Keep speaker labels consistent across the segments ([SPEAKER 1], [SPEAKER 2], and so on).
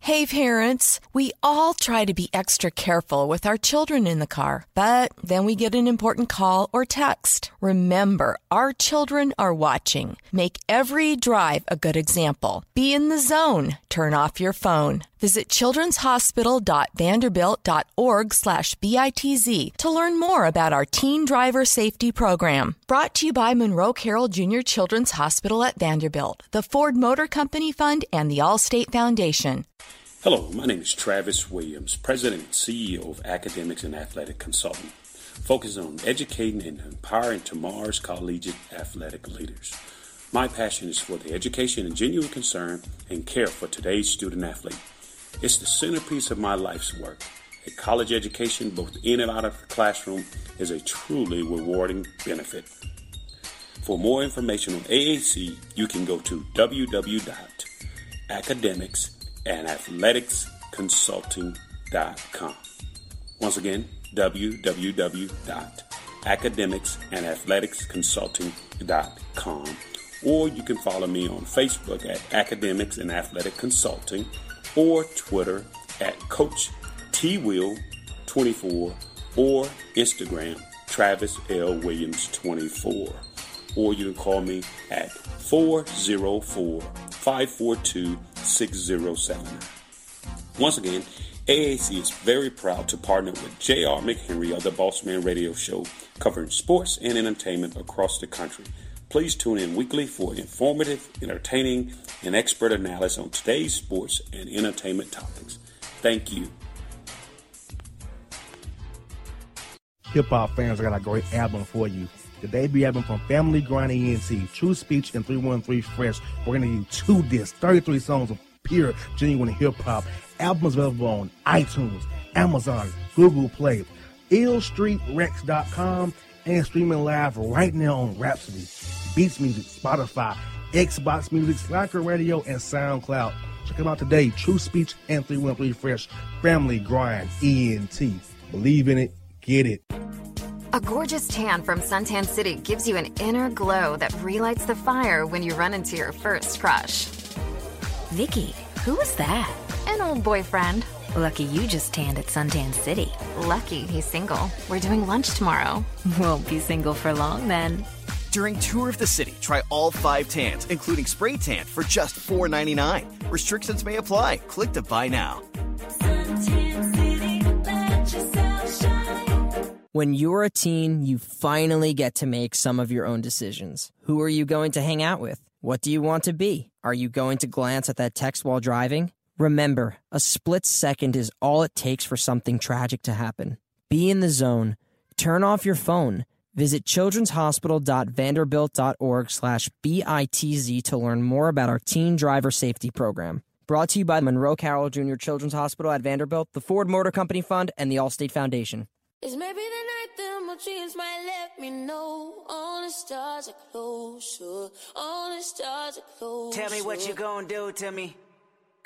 [SPEAKER 1] Hey parents, we all try to be extra careful with our children in the car, but then we get an important call or text. Remember, our children are watching. Make every drive a good example. Be in the zone. Turn off your phone. Visit childrenshospital.vanderbilt.org slash BITZ to learn more about our teen driver safety program. Brought to you by Monroe Carell Jr. Children's Hospital at Vanderbilt, the Ford Motor Company Fund, and the Allstate Foundation.
[SPEAKER 2] Hello, my name is Travis Williams, President and CEO of Academics and Athletic Consulting, focusing on educating and empowering tomorrow's collegiate athletic leaders. My passion is for the education and genuine concern and care for today's student athlete. It's the centerpiece of my life's work. A college education, both in and out of the classroom, is a truly rewarding benefit. For more information on AAC, you can go to www.academicsandathleticsconsulting.com. Once again, www.academicsandathleticsconsulting.com. Or you can follow me on Facebook at Academics and Athletic Consulting or Twitter at Coach T Will 24 or Instagram Travis L. Williams 24. Or you can call me at 404 542 6079. Once again, AAC is very proud to partner with J.R. McHenry of the Bossman Radio Show, covering sports and entertainment across the country. Please tune in weekly for informative, entertaining, and expert analysis on today's sports and entertainment topics. Thank you.
[SPEAKER 3] Hip hop fans, I got a great album for you. The debut album from Family Grind ENT, True Speech and 313 Fresh. We're going to you two discs, 33 songs of pure, genuine hip hop. Albums available on iTunes, Amazon, Google Play, illstreetrex.com, and streaming live right now on Rhapsody, Beats Music, Spotify, Xbox Music, Slacker Radio, and SoundCloud. Check them out today. True Speech and 313 Fresh. Family Grind ENT. Believe in it. Get it.
[SPEAKER 4] A gorgeous tan from Suntan City gives you an inner glow that relights the fire when you run into your first crush.
[SPEAKER 5] Vicky, who was that?
[SPEAKER 4] An old boyfriend.
[SPEAKER 5] Lucky you just tanned at Suntan City.
[SPEAKER 4] Lucky he's single. We're doing lunch tomorrow.
[SPEAKER 5] Won't be single for long then.
[SPEAKER 6] During Tour of the City, try all five tans, including spray tan, for just $4.99. Restrictions may apply. Click to buy now.
[SPEAKER 7] When you're a teen, you finally get to make some of your own decisions. Who are you going to hang out with? What do you want to be? Are you going to glance at that text while driving? Remember, a split second is all it takes for something tragic to happen. Be in the zone. Turn off your phone. Visit childrenshospital.vanderbilt.org slash BITZ to learn more about our teen driver safety program. Brought to you by Monroe Carell Jr. Children's Hospital at Vanderbilt, the Ford Motor Company Fund, and the Allstate Foundation.
[SPEAKER 8] It's maybe the night that my dreams might let me know. All the stars are closer. All the stars are closer.
[SPEAKER 9] Tell me what you gonna do to me.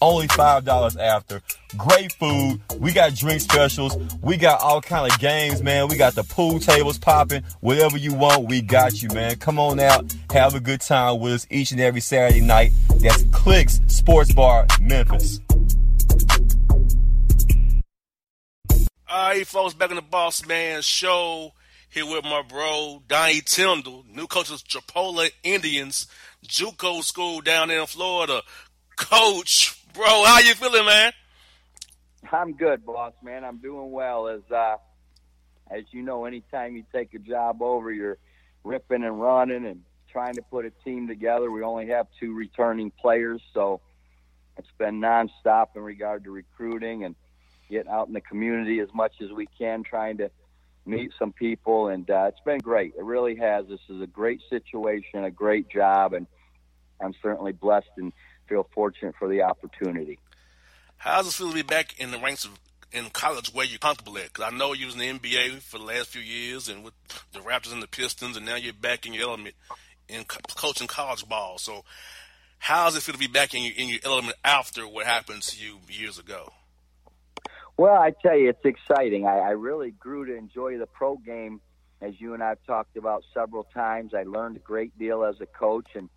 [SPEAKER 10] Only $5 after. Great food. We got drink specials. We got all kind of games, man. We got the pool tables popping. Whatever you want, we got you, man. Come on out. Have a good time with us each and every Saturday night. That's Clicks Sports Bar, Memphis.
[SPEAKER 11] All right, folks, back in the Boss Man show here with my bro Donnie Tyndall, new coach of Chipola Indians, JUCO school down in Florida. Coach, bro, how you feeling, man?
[SPEAKER 12] I'm good, boss man. I'm doing well. As uh, as you know, anytime you take a job over, you're ripping and running and trying to put a team together. We only have two returning players, so it's been nonstop in regard to recruiting and getting out in the community as much as we can, trying to meet some people, and uh, it's been great. It really has. This is a great situation, a great job, and I'm certainly blessed and feel fortunate for the opportunity.
[SPEAKER 11] How does it feel to be back in the ranks of in college where you're comfortable at? Because I know you was in the NBA for the last few years, and with the Raptors and the Pistons, and now you're back in your element in co- coaching college ball. So, how does it feel to be back in your, in your element after what happened to you years ago?
[SPEAKER 12] Well, I tell you, it's exciting. I, I really grew to enjoy the pro game, as you and I've talked about several times. I learned a great deal as a coach, and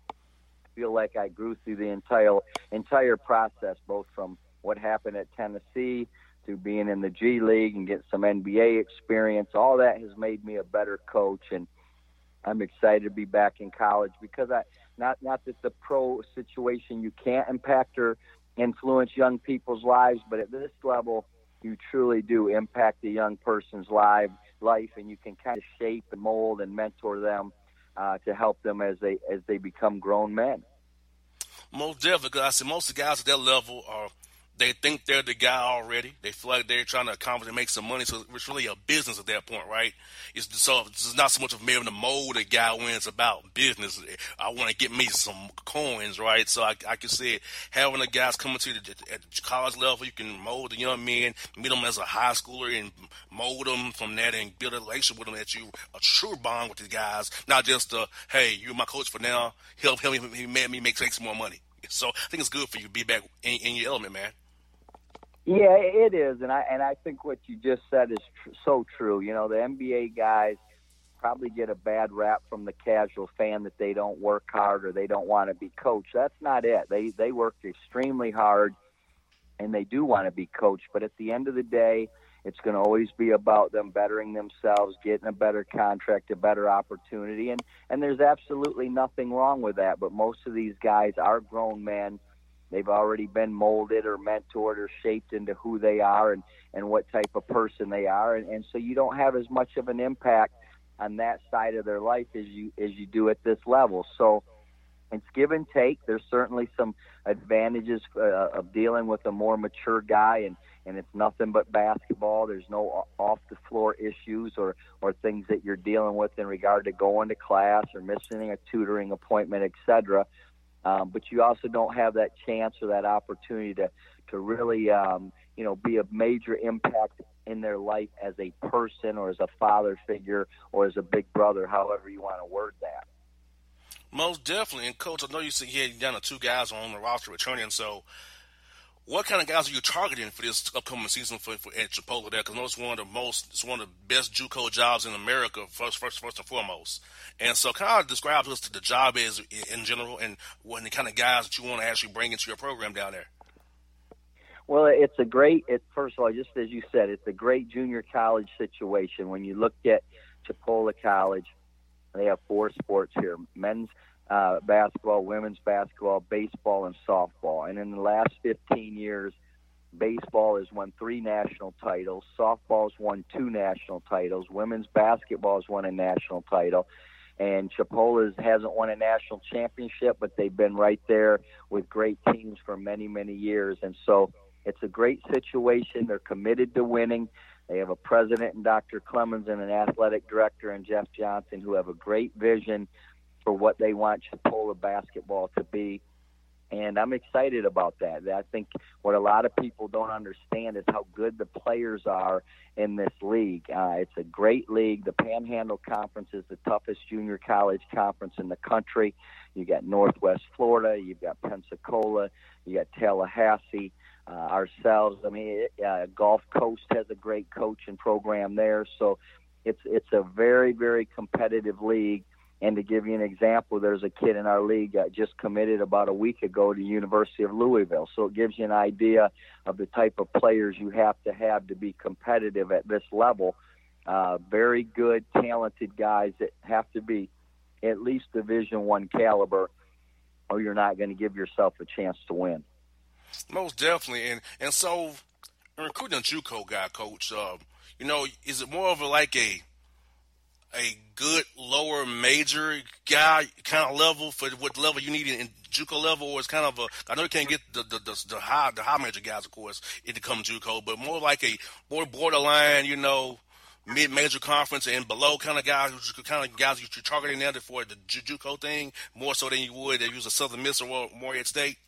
[SPEAKER 12] feel like I grew through the entire entire process, both from what happened at Tennessee to being in the G League and getting some NBA experience. All that has made me a better coach, and I'm excited to be back in college because I not not that the pro situation you can't impact or influence young people's lives, but at this level you truly do impact a young person's life, life, and you can kind of shape and mold and mentor them uh, to help them as they as they become grown men.
[SPEAKER 11] Most definitely, I see most of the guys at that level are they think they're the guy already. They feel like they're trying to accomplish and make some money. So it's really a business at that point, right? It's so it's not so much of maybe the mold a guy when it's about business. I want to get me some coins, right? So I, I can see it. Having the guys coming to the at the college level, you can mold the young men, meet them as a high schooler, and mold them from that, and build a relationship with them that you a true bond with the guys, not just uh, hey, you're my coach for now. Help him, he made me make, make some more money. So I think it's good for you to be back in, in your element, man.
[SPEAKER 12] Yeah, it is, and I and I think what you just said is tr- so true. You know, the NBA guys probably get a bad rap from the casual fan that they don't work hard or they don't want to be coached. That's not it. They they work extremely hard, and they do want to be coached. But at the end of the day, it's going to always be about them bettering themselves, getting a better contract, a better opportunity, and and there's absolutely nothing wrong with that. But most of these guys are grown men They've already been molded or mentored or shaped into who they are and, and what type of person they are. And, and so you don't have as much of an impact on that side of their life as you as you do at this level. So it's give and take. There's certainly some advantages uh, of dealing with a more mature guy, and and it's nothing but basketball. There's no off the floor issues or or things that you're dealing with in regard to going to class or missing a tutoring appointment, etc. Um, but you also don't have that chance or that opportunity to to really um, you know be a major impact in their life as a person or as a father figure or as a big brother, however you want to word that.
[SPEAKER 11] Most definitely, and coach, I know you said you had down to two guys on the roster returning, so what kind of guys are you targeting for this upcoming season for, for at Chipola there? Because it's one of the most, it's one of the best JUCO jobs in America, first, first, first and foremost. And so, kind of describe to us the job is in general, and what the kind of guys that you want to actually bring into your program down there.
[SPEAKER 12] Well, it's a great. It, first of all, just as you said, it's a great junior college situation. When you look at Chipola College, they have four sports here: men's uh, basketball, women's basketball, baseball, and softball. And in the last 15 years, baseball has won three national titles, softball has won two national titles, women's basketball has won a national title. And Chipola hasn't won a national championship, but they've been right there with great teams for many, many years. And so it's a great situation. They're committed to winning. They have a president and Dr. Clemmons and an athletic director and Jeff Johnson who have a great vision for what they want Chipola basketball to be. and I'm excited about that. I think what a lot of people don't understand is how good the players are in this league. Uh, it's a great league. The Panhandle Conference is the toughest junior college conference in the country. You got Northwest Florida, you've got Pensacola, you got Tallahassee, uh, ourselves. I mean, it, uh, Gulf Coast has a great coaching program there, so it's it's a very very competitive league and to give you an example, there's a kid in our league that just committed about a week ago to the University of Louisville. So it gives you an idea of the type of players you have to have to be competitive at this level. Uh, very good, talented guys that have to be at least Division One caliber, or you're not going to give yourself a chance to win.
[SPEAKER 11] Most definitely, and and so recruiting a JUCO guy, coach. Uh, you know, is it more of a like a a good lower major guy kind of level for what level you need in JUCO level, or it's kind of a I know you can't get the the, the, the high the high major guys, of course, to come JUCO, but more like a more borderline, you know, mid major conference and below kind of guys, kind of guys you're targeting there for the JUCO thing more so than you would if you was a Southern Miss or Morehead State.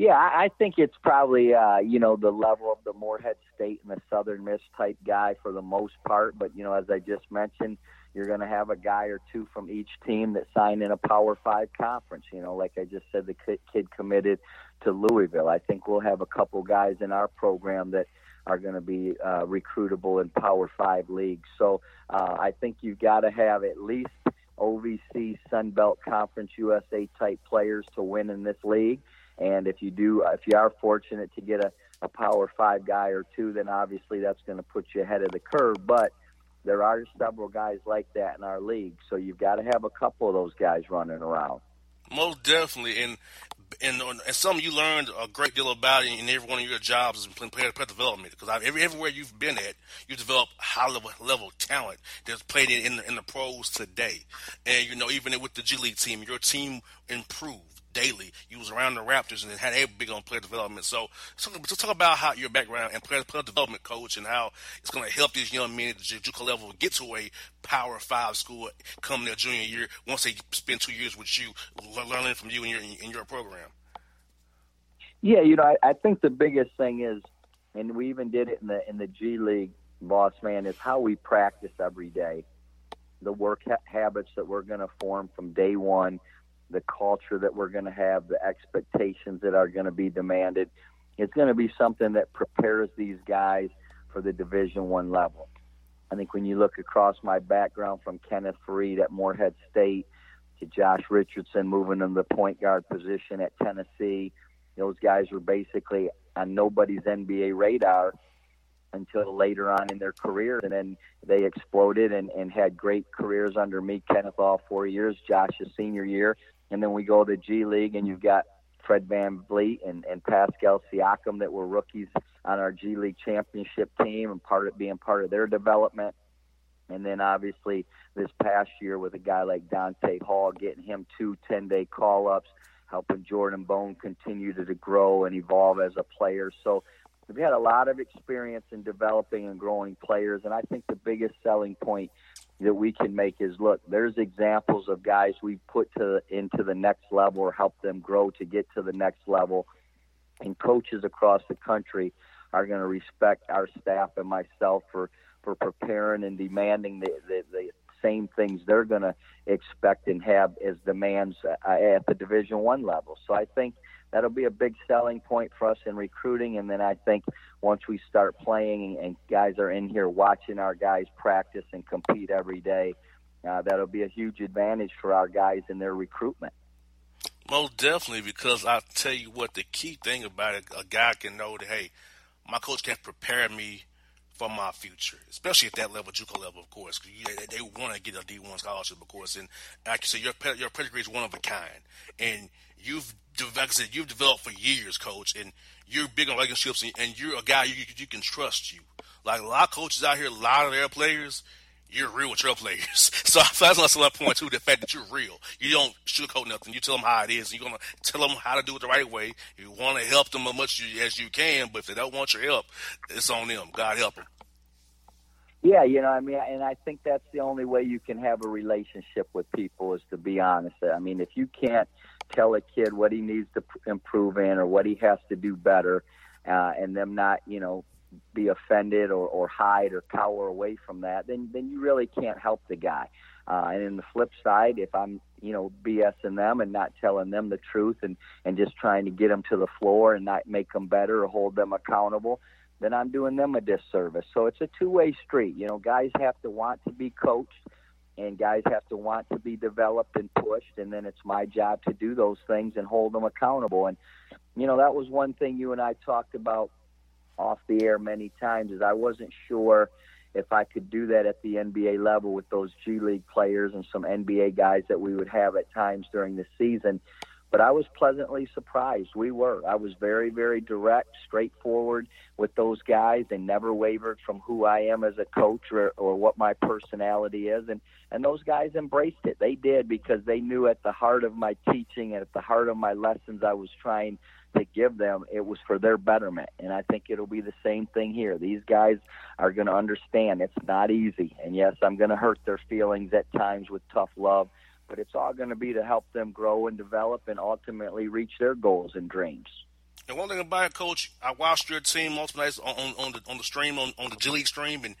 [SPEAKER 12] Yeah, I think it's probably uh, you know the level of the Morehead State and the Southern Miss type guy for the most part. But you know, as I just mentioned, you're going to have a guy or two from each team that sign in a Power Five conference. You know, like I just said, the kid committed to Louisville. I think we'll have a couple guys in our program that are going to be uh, recruitable in Power Five leagues. So uh, I think you've got to have at least OVC, Sun Belt Conference, USA type players to win in this league. And if you do, if you are fortunate to get a, a Power Five guy or two, then obviously that's going to put you ahead of the curve. But there are several guys like that in our league, so you've got to have a couple of those guys running around.
[SPEAKER 11] Most definitely, and and, and something you learned a great deal about in, every one of your jobs is player, player development. Because every, everywhere you've been at, you develop high level level talent that's played in, in the, in the pros today. And you know, even with the G League team, your team improved daily. You was around the Raptors and had a big on player development. So, so, so talk about how your background and player, player development coach and how it's going to help these young men at the JUCO level get to a Power Five school come their junior year once they spend two years with you, learning from you in your in your program.
[SPEAKER 12] Yeah, you know, I, I think the biggest thing is, and we even did it in the in the G League, boss man, is how we practice every day, the work ha- habits that we're going to form from day one the culture that we're going to have, the expectations that are going to be demanded. It's going to be something that prepares these guys for the Division One level. I think when you look across my background from Kenneth Faried at Morehead State to Josh Richardson moving in the point guard position at Tennessee, those guys were basically on nobody's NBA radar until later on in their career. And then they exploded and, and had great careers under me, Kenneth, all four years, Josh's senior year. And then we go to G League, and you've got Fred VanVleet and, and Pascal Siakam that were rookies on our G League championship team and part of being part of their development. And then obviously this past year with a guy like Donta Hall, getting him two 10 day call ups, helping Jordan Bone continue to, to grow and evolve as a player. So we've had a lot of experience in developing and growing players. And I think the biggest selling point that we can make is look, there's examples of guys we put to into the next level or help them grow to get to the next level. And coaches across the country are going to respect our staff and myself for for preparing and demanding the, the, the same things they're going to expect and have as demands uh, at the Division One level. So I think that'll be a big selling point for us in recruiting. And then I think once we start playing and guys are in here watching our guys practice and compete every day, uh, that'll be a huge advantage for our guys in their recruitment.
[SPEAKER 11] Most definitely, because I tell you what, the key thing about it, a guy can know that hey, my coach can prepare me for my future, especially at that level, JUCO level, of course. Cause they, they want to get a D1 scholarship, of course. And like you said, your your pedigree is one of a kind, and you've like I said, you've developed for years, coach, and you're big on relationships, and, you're a guy you, you can trust you. Like a lot of coaches out here, a lot of their players, you're real with your players. So, that's another point too, the fact that you're real. You don't sugarcoat nothing. You tell them how it is. You're gonna tell them how to do it the right way. You want to help them as much as you can, but if they don't want your help, it's on them. God help them.
[SPEAKER 12] Yeah, you know, I mean, and I think that's the only way you can have a relationship with people is to be honest. I mean, if you can't tell a kid what he needs to improve in or what he has to do better, uh, and them not, you know, be offended or, or hide or cower away from that, then then you really can't help the guy. Uh, and in the flip side, if I'm you know BSing them and not telling them the truth and and just trying to get them to the floor and not make them better or hold them accountable, then I'm doing them a disservice. So it's a two-way street. You know, guys have to want to be coached and guys have to want to be developed and pushed and then it's my job to do those things and hold them accountable and you know that was one thing you and I talked about off the air many times is I wasn't sure if I could do that at the NBA level with those G League players and some NBA guys that we would have at times during the season. But I was pleasantly surprised. We were. I was very, very direct, straightforward with those guys. They never wavered from who I am as a coach or, or what my personality is. And, and those guys embraced it. They did because they knew at the heart of my teaching and at the heart of my lessons I was trying to give them, it was for their betterment. And I think it'll be the same thing here. These guys are going to understand it's not easy. And yes, I'm going to hurt their feelings at times with tough love, but it's all going to be to help them grow and develop and ultimately reach their goals and dreams.
[SPEAKER 11] And one thing about it, Coach, I watched your team multiple nights on, on, on the on the stream on, on the G League stream, and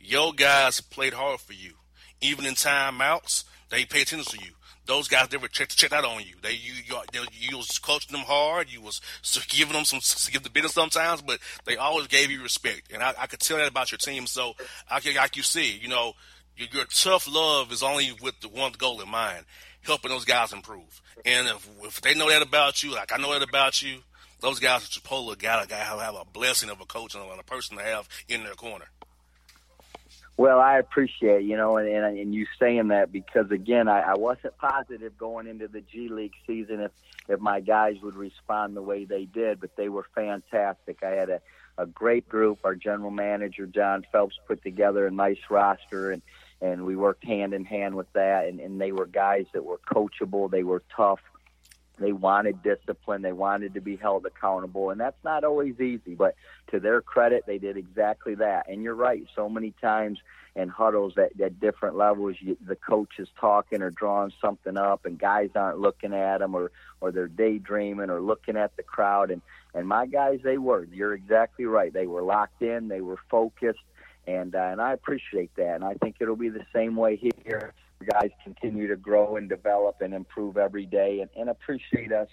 [SPEAKER 11] your guys played hard for you. Even in timeouts, they pay attention to you those guys never checked check that on you. They you you, they, you was coaching them hard. You was giving them some give the business sometimes, but they always gave you respect, and I, I could tell that about your team. So I like you see, you know, your, your tough love is only with the one goal in mind, helping those guys improve. And if, if they know that about you, like I know that about you, those guys supposed to got to have a blessing of a coach and a person to have in their corner.
[SPEAKER 12] Well, I appreciate you know, and and, and you saying that because again, I, I wasn't positive going into the G League season if if my guys would respond the way they did, but they were fantastic. I had a a great group. Our general manager John Phelps put together a nice roster, and and we worked hand in hand with that. And, and they were guys that were coachable. They were tough. They wanted discipline. They wanted to be held accountable, and that's not always easy. But to their credit, they did exactly that. And you're right. So many times in huddles at, at different levels, you, the coach is talking or drawing something up, and guys aren't looking at them, or or they're daydreaming or looking at the crowd. And and my guys, they were. You're exactly right. They were locked in. They were focused, and uh, and I appreciate that. And I think it'll be the same way here guys continue to grow and develop and improve every day and, and appreciate us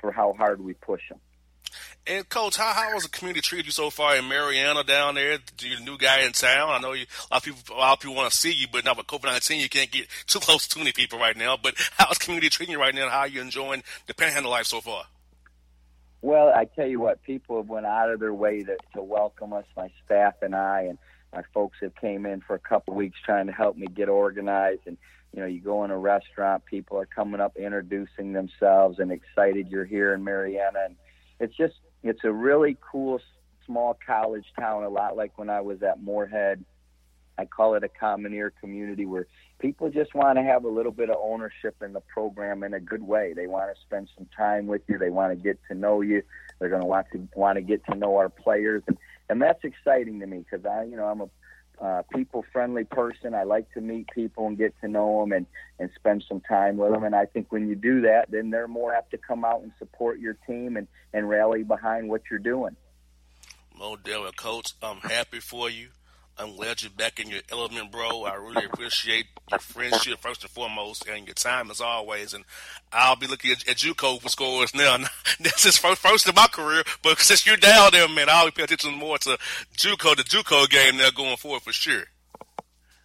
[SPEAKER 12] for how hard we push them.
[SPEAKER 11] And coach, how how has the community treated you so far in Marianna down there? You're the new guy in town. I know you, a lot of people a lot of people want to see you, but now with COVID nineteen, you can't get too close to too many people right now. But how's community treating you right now? How are you enjoying the Panhandle life so far?
[SPEAKER 12] Well, I tell you what, people have went out of their way to, to welcome us, my staff and I, and my folks have came in for a couple weeks trying to help me get organized. And you know you go in a restaurant people are coming up introducing themselves and excited you're here in marianna and it's just it's a really cool small college town a lot like when i was at Morehead. I call it a commoneer community where people just want to have a little bit of ownership in the program in a good way. They want to spend some time with you. They want to get to know you. They're going to want to want to get to know our players. And and that's exciting to me because I, you know, I'm a uh, people friendly person. I like to meet people and get to know them and and spend some time with them. And I think when you do that, then they're more apt to come out and support your team and and rally behind what you're doing.
[SPEAKER 11] Mo Della, coach, I'm happy for you. I'm glad you're back in your element, bro. I really appreciate your friendship first and foremost, and your time as always. And I'll be looking at, at JUCO for scores now. This is first, first in my career, but since you're down there, man, I'll be paying attention more to JUCO, the JUCO game now going forward for sure.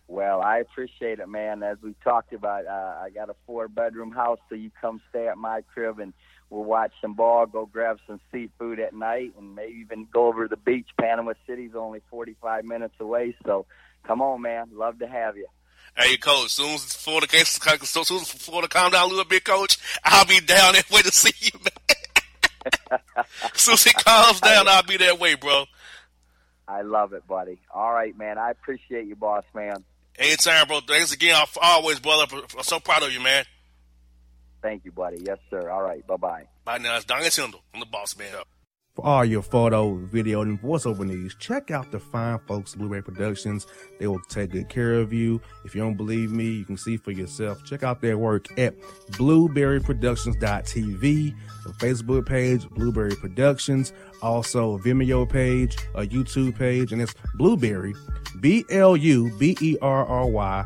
[SPEAKER 12] Well, I appreciate it, man. As we talked about, uh, I got a four bedroom house, so you come stay at my crib and we'll watch some ball, go grab some seafood at night, and maybe even go over to the beach. Panama City's only 45 minutes away, so come on, man. Love to have you.
[SPEAKER 11] Hey, coach. Soon as Florida, so soon as Florida calm down a little bit, coach, I'll be down that way to see you, man. soon as it calms down, I'll be that way, bro.
[SPEAKER 12] I love it, buddy. All right, man. I appreciate you, boss, man.
[SPEAKER 11] Anytime, bro. Thanks again. Always, brother. I'm so proud of you, man.
[SPEAKER 12] Thank you, buddy. Yes, sir. All right. Bye bye.
[SPEAKER 11] Bye now. It's Donnie Tyndall. I'm the boss man.
[SPEAKER 3] For all your photo, video, and voiceover needs, check out the fine folks at Blueberry Productions. They will take good care of you. If you don't believe me, you can see for yourself. Check out their work at blueberryproductions.tv, the Facebook page, Blueberry Productions, also a Vimeo page, a YouTube page, and it's Blueberry, B L U B E R R Y,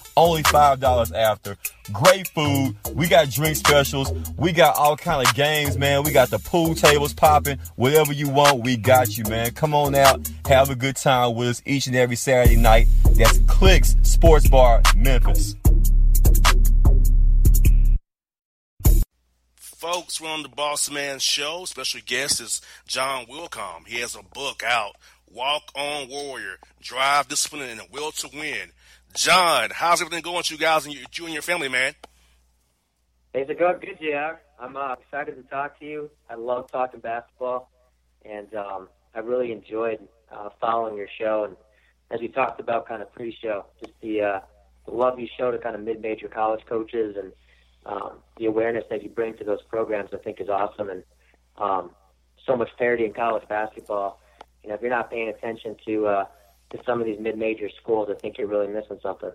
[SPEAKER 10] Only $5 after. Great food. We got drink specials. We got all kind of games, man. We got the pool tables popping. Whatever you want, we got you, man. Come on out. Have a good time with us each and every Saturday night. That's Clicks Sports Bar, Memphis.
[SPEAKER 11] Folks, we're on the Boss Man Show. Special guest is John Wilcom. He has a book out, Walk On Warrior, Drive, Discipline, and the Will to Win. John, how's everything going with you guys and you, you and your family, man?
[SPEAKER 13] Things are going good, JR. I'm uh, excited to talk to you. I love talking basketball, and um, I really enjoyed uh, following your show. And as we talked about kind of pre-show, just the, uh, the love you show to kind of mid-major college coaches and um, the awareness that you bring to those programs, I think, is awesome. And um, so much parity in college basketball. You know, if you're not paying attention to uh, to some of these mid-major schools, I think you're really missing something.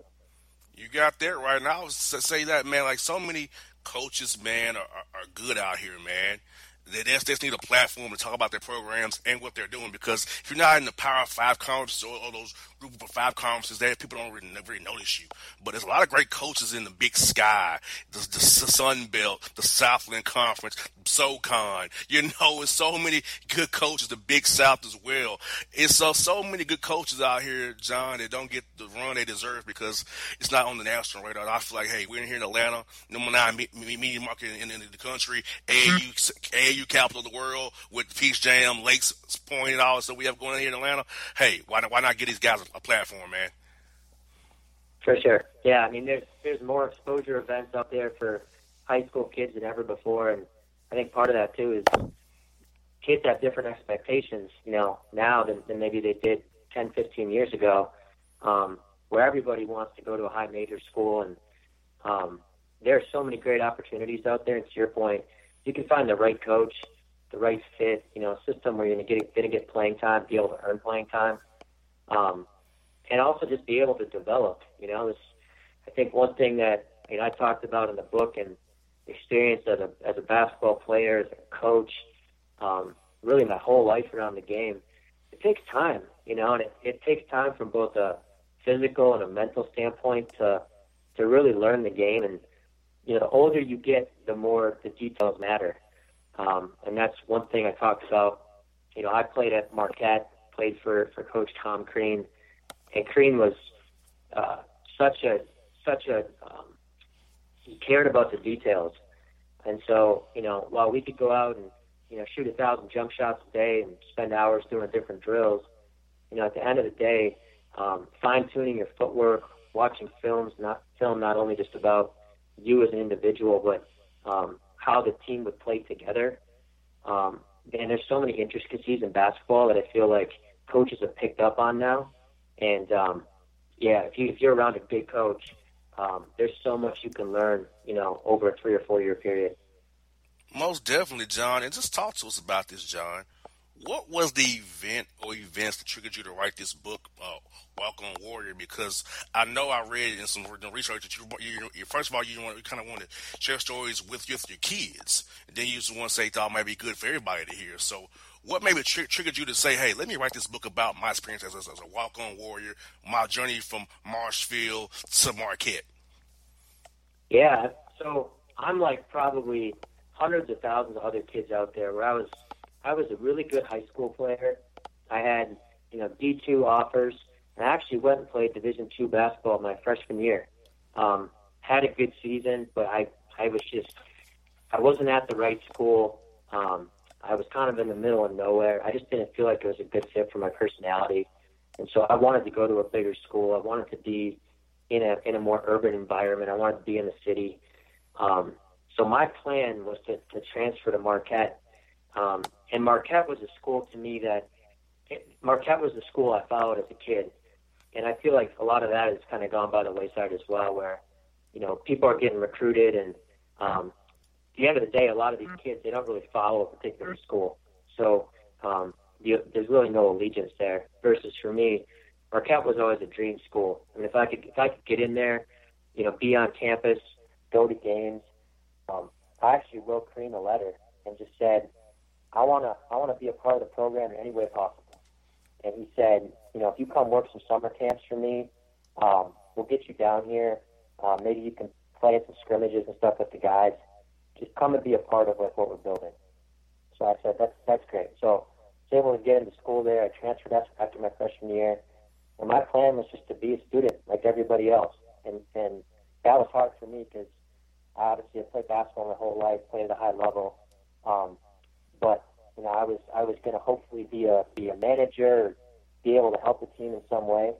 [SPEAKER 11] You got that right. And I was say that, man. Like so many coaches, man, are, are, are good out here, man. They just, just need a platform to talk about their programs and what they're doing. Because if you're not in the Power Five conferences or, or those group of five conferences, there people don't really, really notice you. But there's a lot of great coaches in the Big Sky, the, the Sun Belt, the Southland Conference, SoCon. You know, it's so many good coaches. The Big South as well. It's so so many good coaches out here, John, that don't get the run they deserve because it's not on the national radar. I feel like, hey, we're in here in Atlanta, number nine media market in, in, the country, mm-hmm. AAU, AAU capital of the world with Peach Jam, Lakes Point, and all. So we have going here in Atlanta. Hey, why not, why not get these guys a platform, man?
[SPEAKER 13] For sure. Yeah, I mean, there's there's more exposure events out there for high school kids than ever before, and I think part of that too is kids have different expectations, you know, now than, than maybe they did 10, 15 years ago, um, where everybody wants to go to a high major school, and um, there are so many great opportunities out there. And to your point, you can find the right coach, the right fit, you know, system where you're going to get to get playing time, be able to earn playing time, um, and also just be able to develop. You know, it's, I think one thing that you know I talked about in the book and experience as a as a basketball player, as a coach, um, really my whole life around the game. It takes time, you know, and it, it takes time from both a physical and a mental standpoint to to really learn the game. And you know, the older you get, the more the details matter. Um, and that's one thing I talked about. You know, I played at Marquette, played for for Coach Tom Crean, and Crean was uh, such a such a um, he cared about the details. And so, you know, while we could go out and, you know, shoot a thousand jump shots a day and spend hours doing different drills, you know, at the end of the day, um, fine tuning your footwork, watching films, not film not only just about you as an individual, but um, how the team would play together. Um, and there's so many intricacies in basketball that I feel like coaches have picked up on now. And um, yeah, if you if you're around a good coach, um, there's so much you can learn, you know, over a three or four year period.
[SPEAKER 11] Most definitely, John. And just talk to us about this, John. What was the event or events that triggered you to write this book, uh, Walk on Warrior? Because I know I read in some research that you, you, you first of all, you, want, you kind of want to share stories with, with your kids, and then you just want to say thought might be good for everybody to hear. So, what maybe tr- triggered you to say, "Hey, let me write this book about my experience as, as, as a walk-on warrior, my journey from Marshfield to Marquette"?
[SPEAKER 13] Yeah, so I'm like probably hundreds of thousands of other kids out there where I was I was a really good high school player. I had, you know, D two offers and I actually went and played division two basketball my freshman year. Um, had a good season, but I I was just I wasn't at the right school. Um, I was kind of in the middle of nowhere. I just didn't feel like it was a good fit for my personality. And so I wanted to go to a bigger school. I wanted to be in a in a more urban environment. I wanted to be in the city. Um, so my plan was to, to transfer to Marquette. Um, and Marquette was a school to me that Marquette was the school I followed as a kid. And I feel like a lot of that has kind of gone by the wayside as well, where, you know, people are getting recruited and um, at the end of the day, a lot of these kids, they don't really follow a particular school. So um, the, there's really no allegiance there. Versus for me, Marquette was always a dream school. I mean, if I could if I could get in there, you know, be on campus, go to games. Um, I actually wrote Crean a letter and just said, I wanna I wanna be a part of the program in any way possible. And he said, you know, if you come work some summer camps for me, um, we'll get you down here. Uh, maybe you can play in some scrimmages and stuff with the guys. Just come and be a part of like what we're building. So I said, that's that's great. So I was able to get into school there. I transferred after my freshman year, and my plan was just to be a student like everybody else. And and that was hard for me because I obviously I played basketball my whole life, played at a high level. Um, but you know, I was I was going to hopefully be a be a manager, be able to help the team in some way.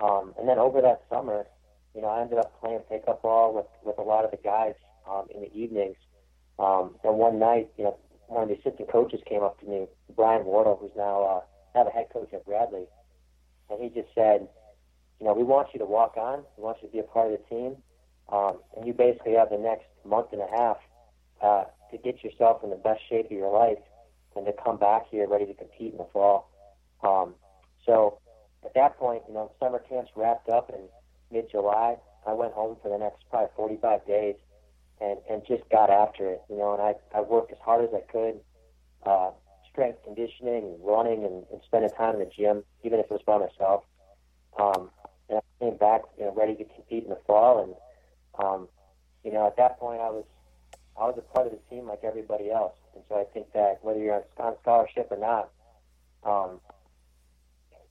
[SPEAKER 13] Um, and then over that summer, you know, I ended up playing pickup ball with with a lot of the guys um, in the evenings. Um, and one night, you know, one of the assistant coaches came up to me, Brian Wardle, who's now uh, now the head coach at Bradley, and he just said, you know, we want you to walk on, we want you to be a part of the team, um, and you basically have the next month and a half uh, to get yourself in the best shape of your life and to come back here ready to compete in the fall. Um, so at that point, you know, summer camps wrapped up in mid-July. I went home for the next probably 45 days and, and just got after it, you know, and I, I worked as hard as I could, uh, strength conditioning running and, and spending time in the gym, even if it was by myself. Um, and I came back, you know, ready to compete in the fall. And, um, you know, at that point I was, I was a part of the team like everybody else. And so I think that whether you're on scholarship or not, um,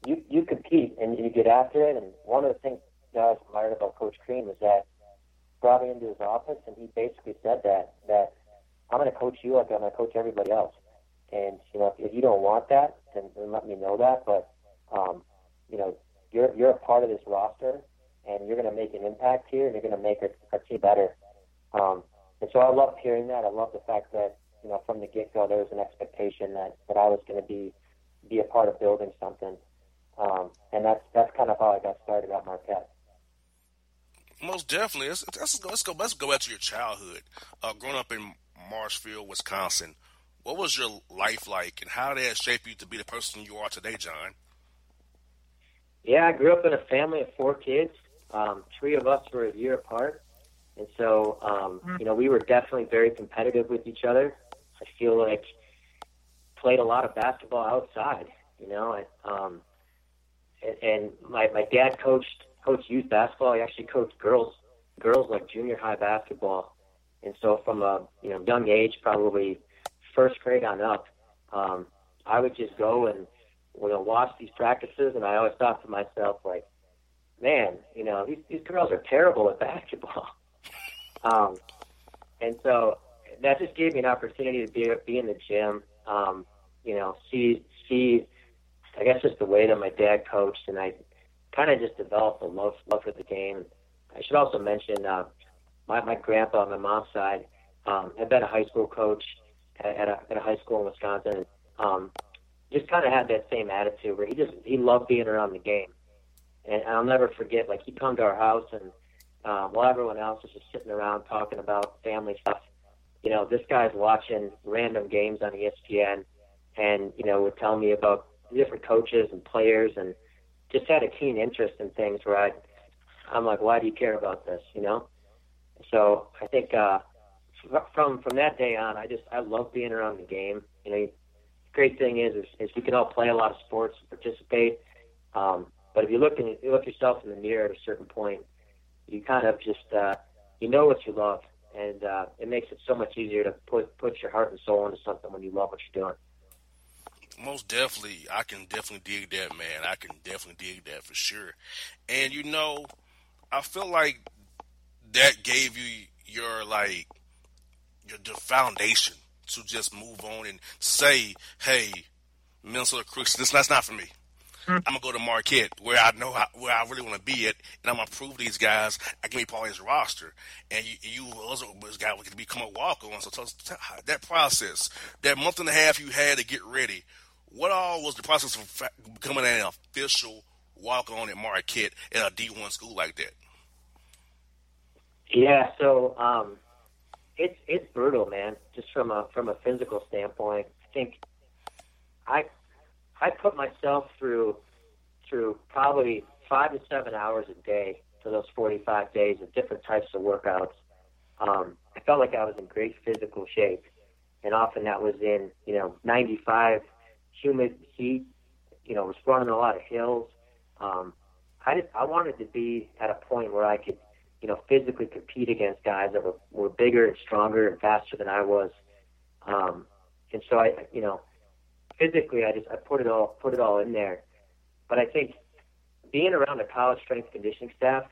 [SPEAKER 13] you you compete and you get after it. And one of the things that I was admired about Coach Crean was that brought me into his office and he basically said that that I'm going to coach you like I'm going to coach everybody else. And you know, if, if you don't want that, then, then let me know that. But um, you know, you're you're a part of this roster, and you're going to make an impact here, and you're going to make our, our team better. Um, and so I loved hearing that. I love the fact that you know from the get go there was an expectation that that I was going to be be a part of building something. Um, and that's that's kind of how I got started at Marquette.
[SPEAKER 11] Most definitely. Let's, let's go. Let's go. Let's go back to your childhood. Uh, growing up in Marshfield, Wisconsin, what was your life like, and how did that shape you to be the person you are today, John?
[SPEAKER 13] Yeah, I grew up in a family of four kids. Um, three of us were a year apart, and so um, you know we were definitely very competitive with each other. I feel like played a lot of basketball outside. You know, I, um, and, and my my dad coached coached youth basketball. He actually coached girls girls like junior high basketball, and so from a you know young age, probably first grade on up, um, I would just go and you know watch these practices, and I always thought to myself like, man, you know these these girls are terrible at basketball. um, and so that just gave me an opportunity to be be in the gym. Um, you know, see see I guess just the way that my dad coached, and I kind of just developed a love love for the game. I should also mention uh, my my grandpa on my mom's side um, had been a high school coach at, at, a, at a high school in Wisconsin. Um, just kind of had that same attitude where he just he loved being around the game, and, and I'll never forget. Like he'd come to our house, and um, while everyone else was just sitting around talking about family stuff, you know, this guy's watching random games on ESPN, and you know would tell me about different coaches and players and just had a keen interest in things where I, I'm like, why do you care about this? You know? So I think, uh, from, from that day on, I just, I love being around the game. You know, the great thing is, is, is we can all play a lot of sports and participate. Um, but if you look in, you look yourself in the mirror at a certain point, you kind of just, uh, you know what you love. And, uh, it makes it so much easier to put, put your heart and soul into something when you love what you're doing
[SPEAKER 11] most definitely, I can definitely dig that, man. I can definitely dig that for sure. And you know, I feel like that gave you your like your the foundation to just move on and say, "Hey, Minnesota Crookston, this that's not for me. Mm-hmm. I'm gonna go to Marquette where I know how, where I really want to be at, and I'm gonna prove these guys I can be part of his roster. And you, you also this guy to become a walk on. So tell, tell, that process, that month and a half you had to get ready what all was the process of becoming an official walk on at Marquette at a D1 school like that?
[SPEAKER 13] Yeah, so um, it's it's brutal, man. Just from a from a physical standpoint, I think I I put myself through through probably five to seven hours a day for those 45 days of different types of workouts. Um, I felt like I was in great physical shape, and often that was in you know 95 humid heat. You know, was running a lot of hills. Um, I just I wanted to be at a point where I could you know physically compete against guys that were were bigger and stronger and faster than I was. Um, and so I you know physically I just I put it all put it all in there. But I think being around a college strength conditioning staff,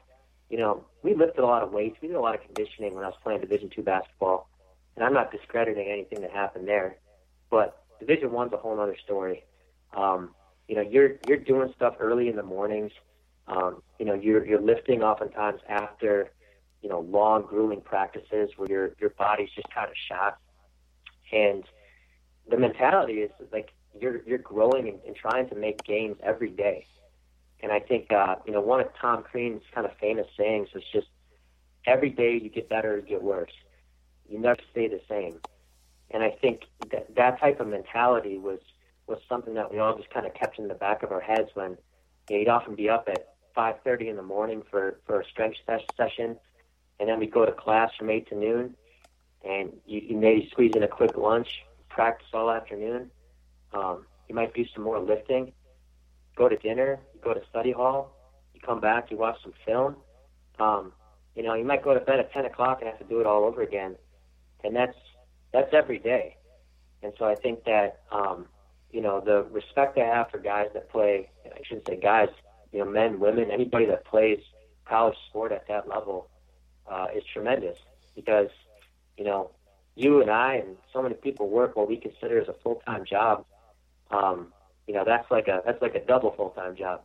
[SPEAKER 13] you know, we lifted a lot of weights. We did a lot of conditioning when I was playing Division two basketball, and I'm not discrediting anything that happened there, but Division one's a whole other story. Um, you know, you're you're doing stuff early in the mornings. Um, you know, you're you're lifting oftentimes after, you know, long grueling practices where your your body's just kind of shot, and the mentality is like you're you're growing and, and trying to make gains every day. And I think uh, you know one of Tom Crean's kind of famous sayings was just every day you get better, you get worse. You never stay the same. And I think that that type of mentality was was something that we all just kind of kept in the back of our heads when you know, you'd often be up at 5:30 in the morning for for a strength session, and then we go to class from eight to noon, and you, you maybe squeeze in a quick lunch, practice all afternoon. Um, you might do some more lifting, go to dinner, go to study hall, you come back, you watch some film. Um, you know, you might go to bed at 10 o'clock and have to do it all over again, and that's that's every day. And so I think that um, you know the respect I have for guys that play, I shouldn't say guys, you know, men, women, anybody that plays college sport at that level uh, is tremendous because you know you and I and so many people work what we consider as a full time job. Um, you know, that's like a that's like a double full time job.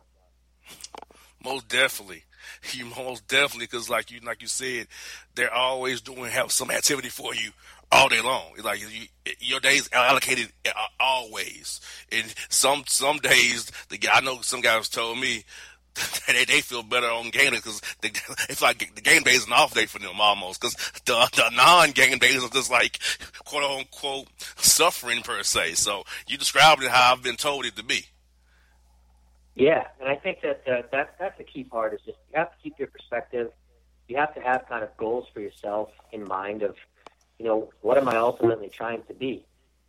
[SPEAKER 11] Most definitely, you most definitely because like you like you said, they're always doing have some activity for you all day long. It's like you, your days allocated uh, always, and some some days the guy I know some guys told me they they feel better on game day because it's like the game day is an off day for them almost because the the non game days are just like quote unquote suffering per se. So you described it how I've been told it to be.
[SPEAKER 13] Yeah, and I think that uh, that that's the key part is just you have to keep your perspective. You have to have kind of goals for yourself in mind of, you know, what am I ultimately trying to be?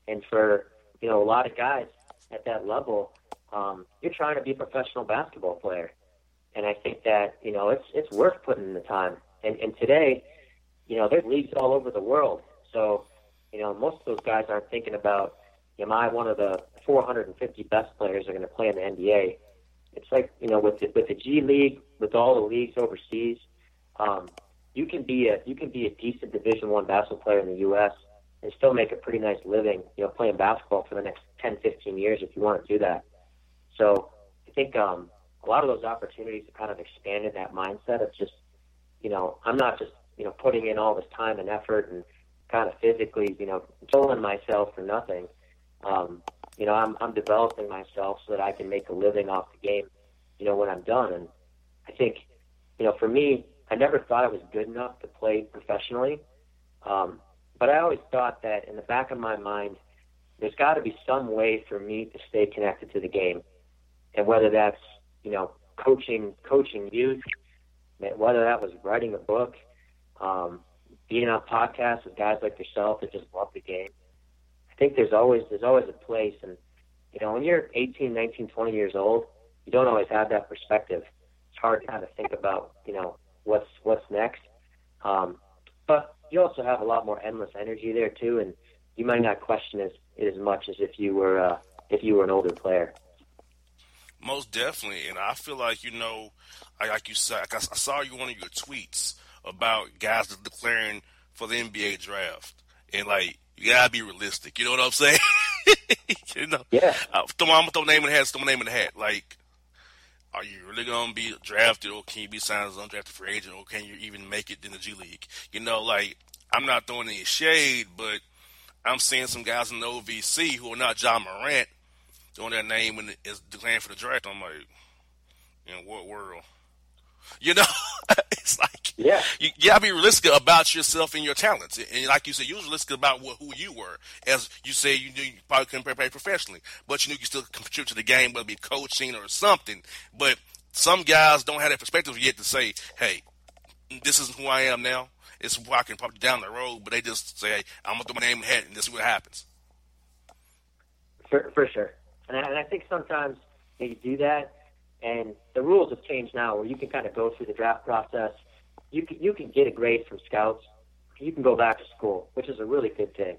[SPEAKER 13] And for you know a lot of guys at that level, um, you're trying to be a professional basketball player, and I think that you know it's it's worth putting in the time. And and today, you know, there's leagues all over the world, so you know most of those guys aren't thinking about, am I one of the 450 best players that are going to play in the NBA? It's like you know with the, with the G League, with all the leagues overseas, um, you can be a you can be a decent Division One basketball player in the U.S. and still make a pretty nice living, you know, playing basketball for the next 10, 15 years if you want to do that. So I think um, a lot of those opportunities have kind of expanded that mindset of just, you know, I'm not just you know putting in all this time and effort and kind of physically, you know, killing myself for nothing. Um, you know, I'm I'm developing myself so that I can make a living off the game, you know, when I'm done. And I think, you know, for me, I never thought I was good enough to play professionally. Um, but I always thought that in the back of my mind, there's got to be some way for me to stay connected to the game, and whether that's you know coaching coaching youth, whether that was writing a book, um, being on podcasts with guys like yourself that just love the game. I think there's always there's always a place, and you know when you're 18, 19, 20 years old, you don't always have that perspective. It's hard to kind of think about you know what's what's next. Um, but you also have a lot more endless energy there too, and you might not question as as much as if you were uh, if you were an older player.
[SPEAKER 11] Most definitely, and I feel like you know, like you said, I saw you one of your tweets about guys declaring for the NBA draft, and like you gotta be realistic. You know what I'm saying? you know,
[SPEAKER 13] yeah.
[SPEAKER 11] Uh, throw, I'm gonna throw name in the hat. Throw name in the hat. Like, are you really gonna be drafted, or can you be signed as an undrafted free agent, or can you even make it in the G League? You know, like I'm not throwing any shade, but I'm seeing some guys in the OVC who are not Ja Morant throwing that name when it's declaring for the draft. I'm like, in what world? You know, it's like
[SPEAKER 13] yeah,
[SPEAKER 11] you, you gotta be realistic about yourself and your talents. And like you said, you was realistic about what, who you were. As you say, you knew you probably couldn't play professionally, but you knew you still contribute to the game, whether it be coaching or something. But some guys don't have that perspective yet to say, "Hey, this isn't who I am now." It's who I can probably down the road, but they just say, hey, "I'm gonna throw my name ahead and this is what happens."
[SPEAKER 13] For, for sure, and I, and I think sometimes you do that, and the rules have changed now, where you can kind of go through the draft process. You can you can get a grade from scouts. You can go back to school, which is a really good thing.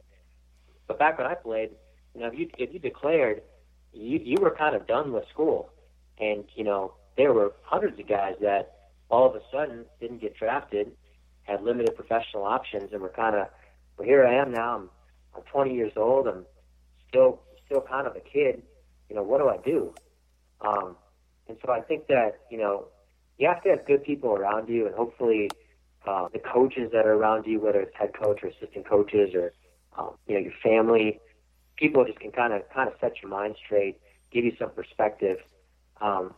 [SPEAKER 13] But back when I played, you know, if you if you declared, you you were kind of done with school, and you know there were hundreds of guys that all of a sudden didn't get drafted, had limited professional options, and were kind of, well, here I am now. I'm I'm 20 years old. I'm still still kind of a kid. You know, what do I do? Um, and so I think that you know you have to have good people around you, and hopefully uh, the coaches that are around you, whether it's head coach or assistant coaches or um, you know your family, people just can kind of kind of set your mind straight, give you some perspective. Um,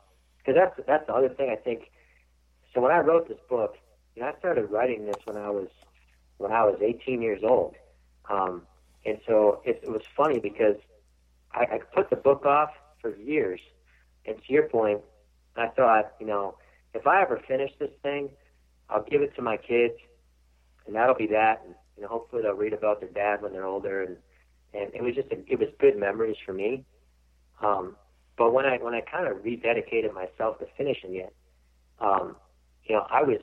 [SPEAKER 13] that's that's the other thing I think. So when I wrote this book, you know, I started writing this when I was when I was 18 years old, um, and so it, it was funny because I, I put the book off for years. And to your point, I thought, you know, if I ever finish this thing, I'll give it to my kids, and that'll be that. And you know, hopefully they'll read about their dad when they're older. And and it was just a, it was good memories for me. Um, but when I when I kind of rededicated myself to finishing it, um, you know, I was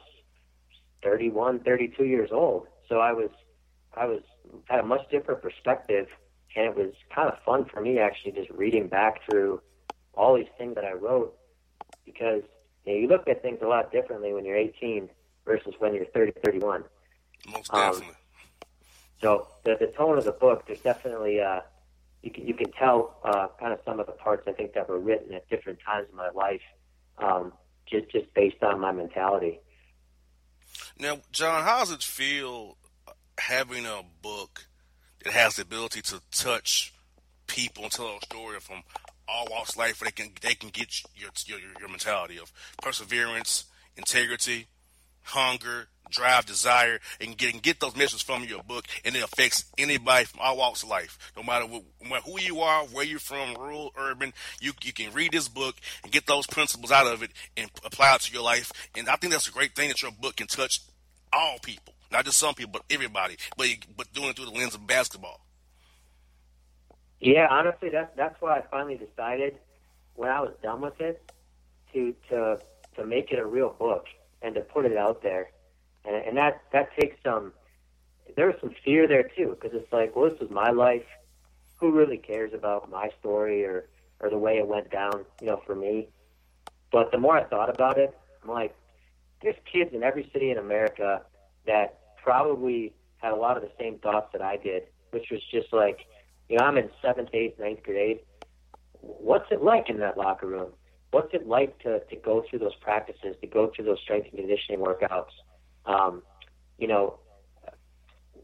[SPEAKER 13] 31, 32 years old, so I was I was had a much different perspective and it was kind of fun for me actually just reading back through all these things that I wrote because you, know, you look at things a lot differently when you're 18 versus when you're 30, 31.
[SPEAKER 11] Most definitely. Um,
[SPEAKER 13] so the the tone of the book, there's definitely uh, you can you can tell uh, kind of some of the parts I think that were written at different times in my life, um, just just based on my mentality.
[SPEAKER 11] Now, John, how does it feel having a book that has the ability to touch people and tell a story from all walks of life where they can they can get your your, your mentality of perseverance, integrity, hunger, drive, desire, and get get those messages from your book, and it affects anybody from all walks of life, no matter what, who you are, where you're from, rural, urban. You you can read this book and get those principles out of it and apply it to your life. And I think that's a great thing that your book can touch all people. Not just some people, but everybody. But but doing it through the lens of basketball.
[SPEAKER 13] Yeah, honestly, that's that's why I finally decided when I was done with it to to to make it a real book and to put it out there, and and that that takes some. There was some fear there too because it's like, well, this was my life. Who really cares about my story or or the way it went down? You know, for me. But the more I thought about it, I'm like, there's kids in every city in America that probably had a lot of the same thoughts that I did, which was just like, you know, I'm in seventh, eighth, ninth grade. What's it like in that locker room? What's it like to, to go through those practices, to go through those strength and conditioning workouts? Um, you know,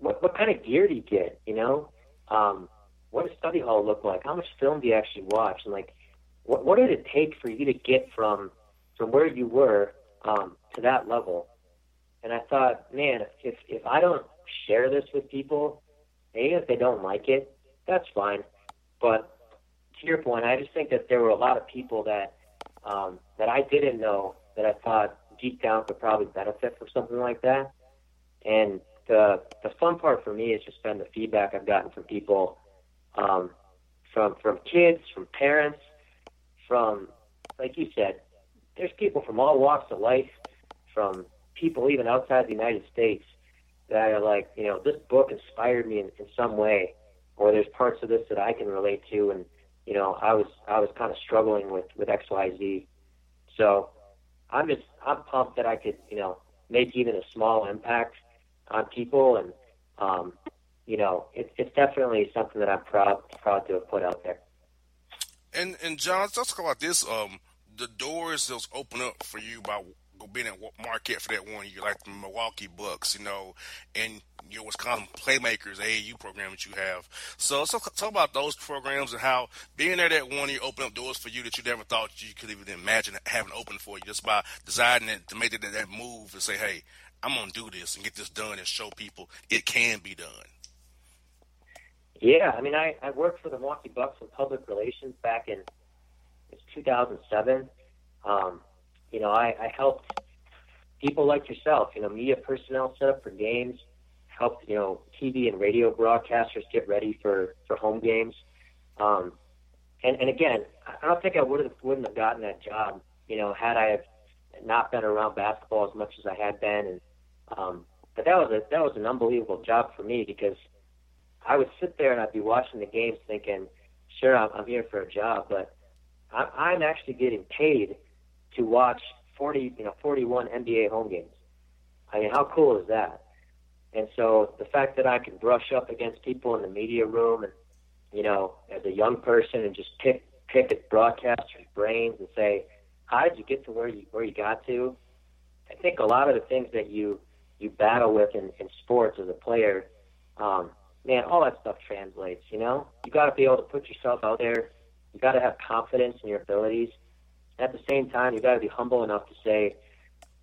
[SPEAKER 13] what, what kind of gear do you get? You know, um, what does study hall look like? How much film do you actually watch? And like, what, what did it take for you to get from from where you were um, to that level? And I thought, man, if if I don't share this with people, even if they don't like it, that's fine. But to your point, I just think that there were a lot of people that um, that I didn't know that I thought deep down could probably benefit from something like that. And the the fun part for me has just been the feedback I've gotten from people, um, from from kids, from parents, from like you said, there's people from all walks of life, from people even outside the United States that are like, you know, this book inspired me in, in some way, or there's parts of this that I can relate to, and you know, I was I was kind of struggling with with X Y Z, so I'm just I'm pumped that I could you know make even a small impact on people, and um, you know, it, it's definitely something that I'm proud proud to have put out there.
[SPEAKER 11] And and John, let's talk about this. Um, the doors that open up for you by being at Marquette for that one year, like the Milwaukee Bucks, you know, and your Wisconsin Playmakers AAU program that you have. So let's talk about those programs and how being there that one year opened up doors for you that you never thought you could even imagine having open for you just by deciding to make that, that move and say, hey, I'm going to do this and get this done and show people it can be done.
[SPEAKER 13] Yeah, I mean, I, I worked for the Milwaukee Bucks in public relations back in it's 2007. Um, you know, I, I helped people like yourself, you know, media personnel set up for games, helped, you know, TV and radio broadcasters get ready for, for home games. Um, and, and again, I don't think I would have, wouldn't have gotten that job, you know, had I have not been around basketball as much as I had been. And, um, but that was a, that was an unbelievable job for me because I would sit there and I'd be watching the games thinking, sure, I'm, I'm here for a job, but I'm, I'm actually getting paid to watch 40, you know, 41 NBA home games. I mean, how cool is that? And so the fact that I can brush up against people in the media room and, you know, as a young person and just pick pick at broadcasters' brains and say, how did you get to where you where you got to? I think a lot of the things that you you battle with in, in sports as a player, um, man, all that stuff translates. You know, you got to be able to put yourself out there. You got to have confidence in your abilities. At the same time, you got to be humble enough to say,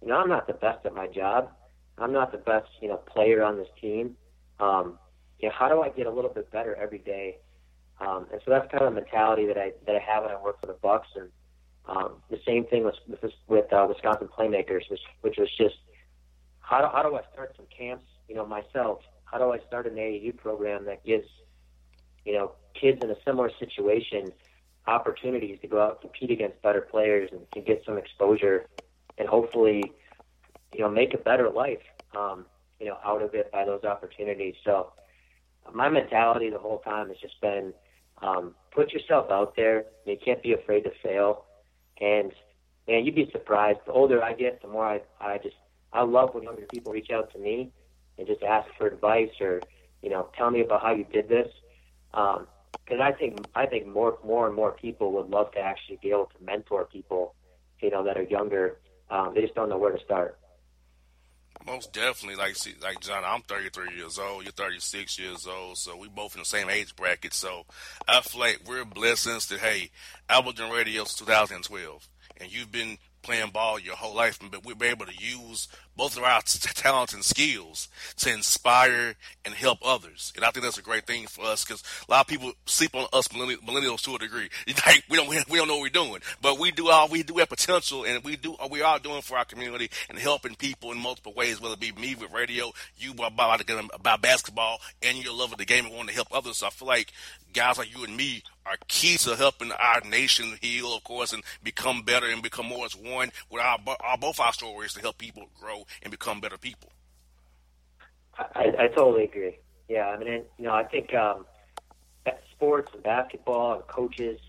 [SPEAKER 13] you know, I'm not the best at my job. I'm not the best, you know, player on this team. Um, you know, how do I get a little bit better every day? Um, and so that's kind of the mentality that I that I have when I work for the Bucks. And um, the same thing with with, with uh, Wisconsin Playmakers, which which was just how do, how do I start some camps, you know, myself? How do I start an AAU program that gives, you know, kids in a similar situation opportunities to go out and compete against better players and to get some exposure and hopefully, you know, make a better life, um, you know, out of it by those opportunities. So my mentality the whole time has just been um, put yourself out there. You can't be afraid to fail. And man, you'd be surprised. The older I get, the more I, I just I love when younger people reach out to me and just ask for advice or you know tell me about how you did this. Um, because I think I think more more and more people would love to actually be able to mentor people, you know, that are younger. Um, they just don't know where to start.
[SPEAKER 11] Most definitely, like see, like John, I'm 33 years old. You're 36 years old, so we both in the same age bracket. So I feel like we're blessings that hey, Appleton Radio since 2012, and you've been playing ball your whole life, but we've been able to use both of our t- talents and skills to inspire and help others. And I think that's a great thing for us because a lot of people sleep on us millennials to a degree. Like we don't we don't know what we're doing, but we do all we do have potential, and we do we are doing for our community and helping people in multiple ways. Whether it be me with radio, you about about basketball, and your love of the game and wanting to help others. So I feel like guys like you and me are key to helping our nation heal, of course, and become better and become more as one. With our, our both our stories to help people grow and become better people.
[SPEAKER 13] I, I totally agree. Yeah, I mean, you know, I think um, sports and basketball and coaches.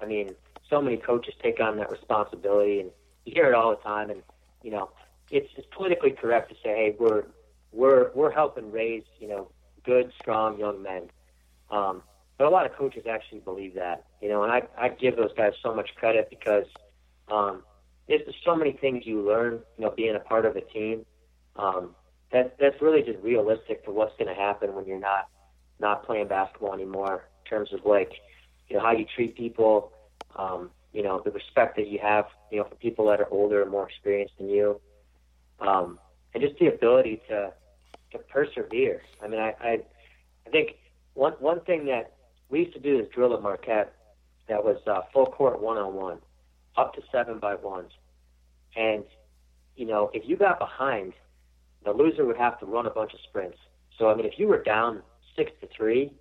[SPEAKER 13] I mean, so many coaches take on that responsibility, and you hear it all the time. And you know, it's, it's politically correct to say, hey, we're we're we're helping raise you know good, strong young men. Um, but a lot of coaches actually believe that, you know, and I I give those guys so much credit because um, there's so many things you learn, you know, being a part of a team. Um, that that's really just realistic to what's going to happen when you're not not playing basketball anymore. In terms of like, you know, how you treat people, um, you know, the respect that you have, you know, for people that are older and more experienced than you, um, and just the ability to to persevere. I mean, I I, I think one one thing that we used to do this drill at Marquette that was uh, full court one on one, up to seven by ones. And, you know, if you got behind, the loser would have to run a bunch of sprints. So, I mean, if you were down six to three,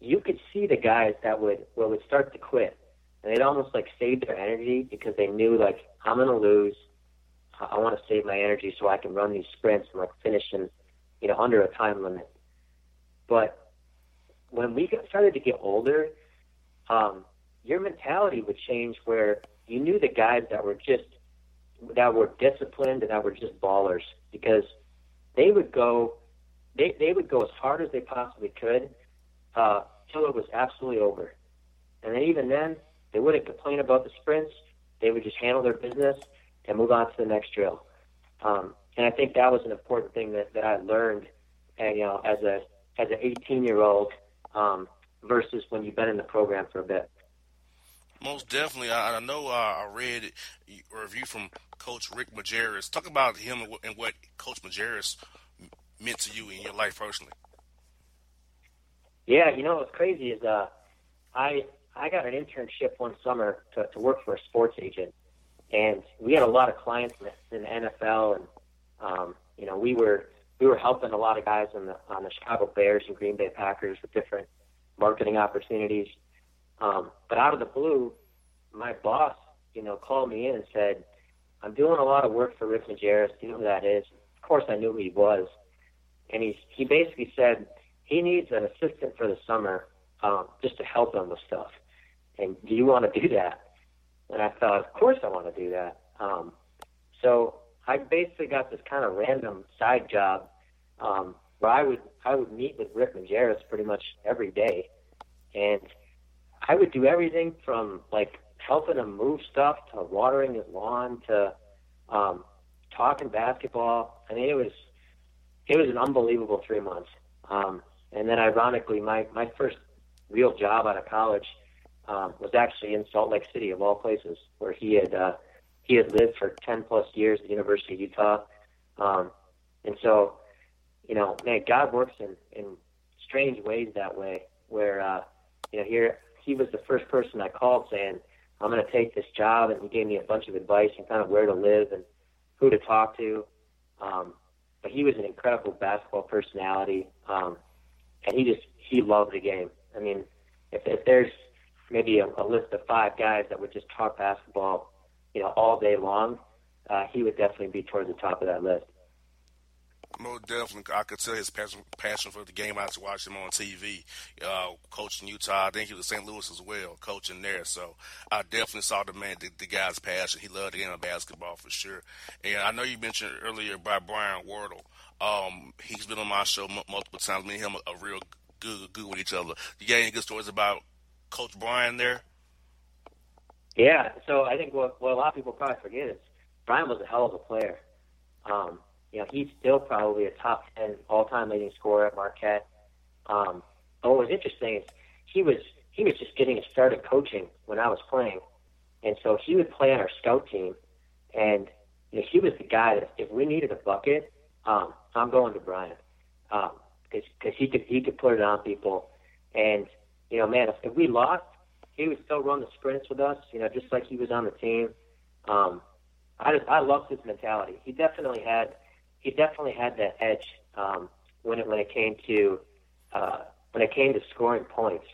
[SPEAKER 13] you could see the guys that would, well, would start to quit. And they'd almost like save their energy because they knew, like, I'm going to lose. I want to save my energy so I can run these sprints and, like, finish in, you know, under a time limit. But when we got, started to get older, um, your mentality would change where you knew the guys that were just that were disciplined and that were just ballers because they would go they they would go as hard as they possibly could uh, till it was absolutely over. And then even then, they wouldn't complain about the sprints. They would just handle their business, and move on to the next drill. Um, and I think that was an important thing that, that I learned, and you know, as a as an 18 year old um, versus when you've been in the program for a bit.
[SPEAKER 11] Most definitely. I, I know uh, I read a review from Coach Rick Majerus. Talk about him and what, and what Coach Majerus meant to you in your life personally.
[SPEAKER 13] Yeah, you know what's crazy is uh, I I got an internship one summer to, to work for a sports agent, and we had a lot of clients in the NFL, and um, you know we were we were helping a lot of guys on the on the Chicago Bears and Green Bay Packers with different marketing opportunities. Um, but out of the blue, my boss, you know, called me in and said, "I'm doing a lot of work for Rick Majerus. Do you know who that is?" Of course, I knew who he was, and he he basically said he needs an assistant for the summer um, just to help him with stuff. And do you want to do that? And I thought, of course I want to do that. Um, so I basically got this kind of random side job um, where I would I would meet with Rick Majerus pretty much every day, and I would do everything from like helping him move stuff to watering his lawn to um, talking basketball. I mean, it was it was an unbelievable three months. Um, and then, ironically, my my first real job out of college um, was actually in Salt Lake City, of all places, where he had uh, he had lived for 10 plus years at the University of Utah. Um, and so, you know, man, God works in, in strange ways that way. Where uh, you know, here he was the first person I called saying, "I'm going to take this job," and he gave me a bunch of advice and kind of where to live and who to talk to. Um, but he was an incredible basketball personality, um, and he just he loved the game. I mean, if, if there's maybe a, a list of five guys that would just talk basketball, you know, all day long, uh, he would definitely be towards the top of that list.
[SPEAKER 11] Most definitely, I could tell his passion, passion for the game. I to watch him on TV, uh, coaching Utah. I think he was St. Louis as well, coaching there. So I definitely saw the man, the, the guy's passion. He loved the game of basketball for sure. And I know you mentioned earlier about Brian Wardle. Um, he's been on my show m- multiple times. Me and him a, a real good, good with each other. You got any good stories about Coach Brian there?
[SPEAKER 13] Yeah, so I think what, what a lot of people probably forget is Brian was a hell of a player. Um, you know, he's still probably a top 10 all-time leading scorer at Marquette. Um, but what was interesting is he was he was just getting started coaching when I was playing, and so he would play on our scout team, and you know, he was the guy that if we needed a bucket, um, I'm going to Brian, um, cause he could he could put it on people, and you know, man, if, if we lost, he would still run the sprints with us, you know, just like he was on the team. Um, I just I loved his mentality. He definitely had he definitely had that edge um, when it when it came to uh, when it came to scoring points.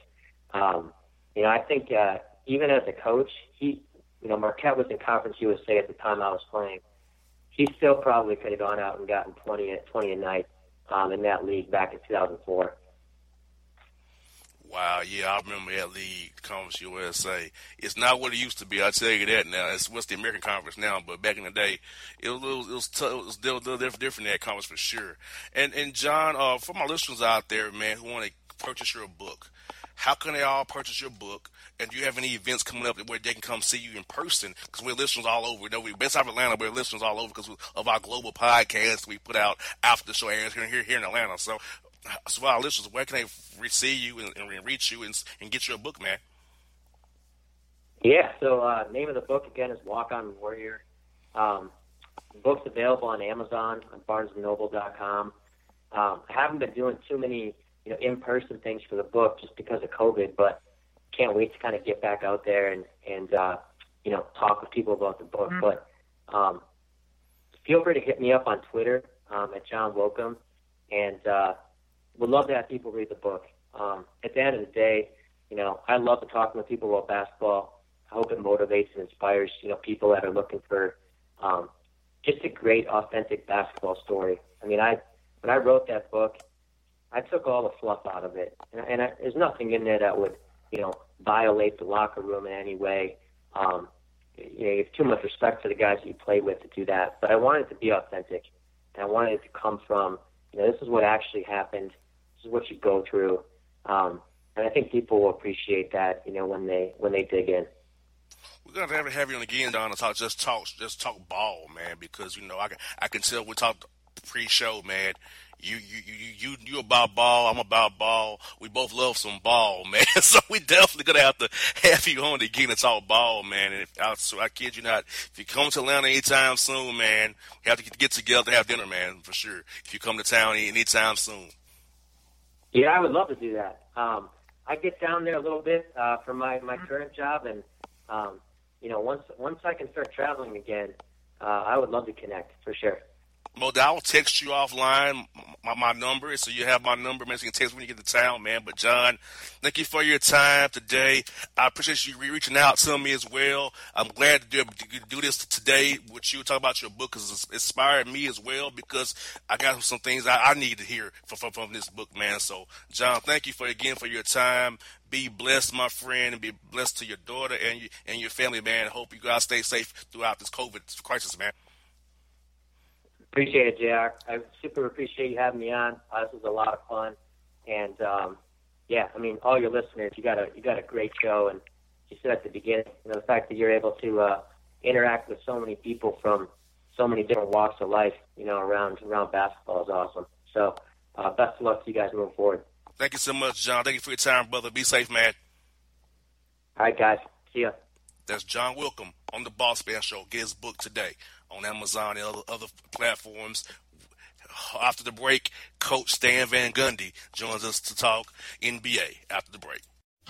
[SPEAKER 13] Um, you know, I think uh, even as a coach, he you know Marquette was in Conference USA at the time I was playing. He still probably could have gone out and gotten 20 20 a night um, in that league back in 2004.
[SPEAKER 11] Wow, yeah, I remember that league, Conference USA. It's not what it used to be. I tell you that now. It's what's the American Conference now, but back in the day, it was it was, it was, t- it was still different that conference for sure. And and John, uh, for my listeners out there, man, who want to purchase your book, how can they all purchase your book? And do you have any events coming up where they can come see you in person? Because we're listeners all over. You know, we're based out of Atlanta, we're listeners all over because of our global podcast we put out after the show airs here, here, here in Atlanta. So so for our listeners, where can they see you and, and reach you and, and, get your book, man?
[SPEAKER 13] Yeah, so uh, name of the book again is Walk On Warrior. Um, book's available on Amazon, on BarnesandNoble.com. Um, I haven't been doing too many, you know, in-person things for the book just because of COVID, but can't wait to kind of get back out there and and uh, you know talk with people about the book. Mm-hmm. But um, feel free to hit me up on Twitter um, at John Wokum, and uh, would love to have people read the book. Um, at the end of the day, you know, I love to talk with people about basketball. I hope it motivates and inspires, you know, people that are looking for um, just a great, authentic basketball story. I mean, I when I wrote that book, I took all the fluff out of it, and, and I, there's nothing in there that would, you know, violate the locker room in any way. Um, you know, you have too much respect for the guys that you play with to do that. But I wanted it to be authentic, and I wanted it to come from, you know, this is what actually happened is what you go through. Um, and I think people will appreciate that, you know, when they when they dig in.
[SPEAKER 11] we're gonna have to have you on again, Don, to talk just talk just talk ball, man, because you know I can I can tell we talked pre-show, man. You you you you you about ball, I'm about ball. We both love some ball, man. So we definitely gonna have to have you on again to talk ball, man. And if, I, so I kid you not, if you come to Atlanta anytime soon, man, we have to get together to have dinner, man, for sure. If you come to town anytime soon.
[SPEAKER 13] Yeah, I would love to do that. Um, I get down there a little bit uh, for my my current job, and um, you know, once once I can start traveling again, uh, I would love to connect for sure.
[SPEAKER 11] Mo, I'll text you offline my, my number, so you have my number, man. So you can text when you get to town, man. But John, thank you for your time today. I appreciate you reaching out to me as well. I'm glad to do, to do this today with you. Talk about your book it's inspired me as well because I got some things I, I need to hear from, from, from this book, man. So John, thank you for again for your time. Be blessed, my friend, and be blessed to your daughter and you, and your family, man. Hope you guys stay safe throughout this COVID crisis, man.
[SPEAKER 13] Appreciate it, Jr. I super appreciate you having me on. Uh, this was a lot of fun, and um, yeah, I mean, all your listeners, you got a you got a great show, and you said at the beginning, you know, the fact that you're able to uh, interact with so many people from so many different walks of life, you know, around around basketball is awesome. So, uh, best of luck to you guys moving forward.
[SPEAKER 11] Thank you so much, John. Thank you for your time, brother. Be safe, man.
[SPEAKER 13] All right, guys. See ya.
[SPEAKER 11] That's John Wilkham on the Boss Man Show. Get his book today on Amazon and other, other platforms. After the break, Coach Stan Van Gundy joins us to talk NBA after the break.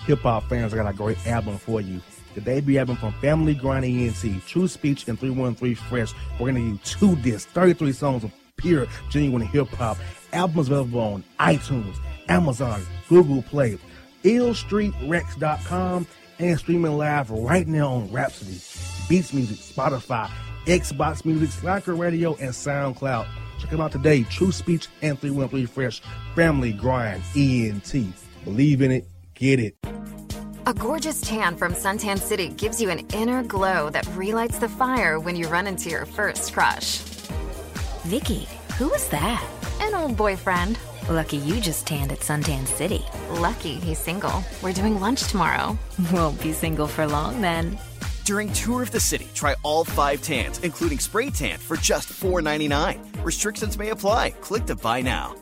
[SPEAKER 3] Hip hop fans, I got a great album for you. The debut album from Family Grind ENT, True Speech and 313 Fresh. We're going to you two discs, 33 songs of pure, genuine hip hop. Albums available on iTunes, Amazon, Google Play, illstreetrex.com, and streaming live right now on Rhapsody, Beats Music, Spotify, Xbox Music, Slacker Radio, and SoundCloud. Check them out today. True Speech and 313 Fresh Family Grind ENT. Believe in it, get it.
[SPEAKER 4] A gorgeous tan from Suntan City gives you an inner glow that relights the fire when you run into your first crush.
[SPEAKER 5] Vicky, who was that?
[SPEAKER 4] An old boyfriend.
[SPEAKER 5] Lucky you just tanned at Suntan City.
[SPEAKER 4] Lucky he's single. We're doing lunch tomorrow.
[SPEAKER 5] Won't be single for long then.
[SPEAKER 6] During Tour of the City, try all five tans, including spray tan, for just $4.99. Restrictions may apply. Click to buy now.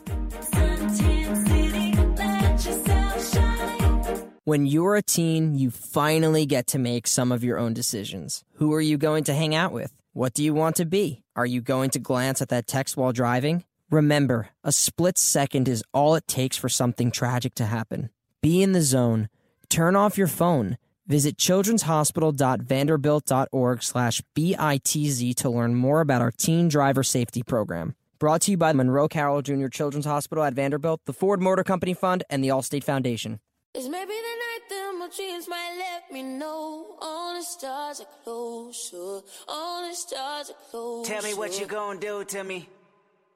[SPEAKER 7] When you're a teen, you finally get to make some of your own decisions. Who are you going to hang out with? What do you want to be? Are you going to glance at that text while driving? Remember, a split second is all it takes for something tragic to happen. Be in the zone. Turn off your phone. Visit childrenshospital.vanderbilt.org slash BITZ to learn more about our teen driver safety program. Brought to you by the Monroe Carell Jr. Children's Hospital at Vanderbilt, the Ford Motor Company Fund, and the Allstate Foundation.
[SPEAKER 8] It's maybe the night that my dreams might let me know. All the stars are closer. All the stars are closer.
[SPEAKER 9] Tell me what you gonna do to me.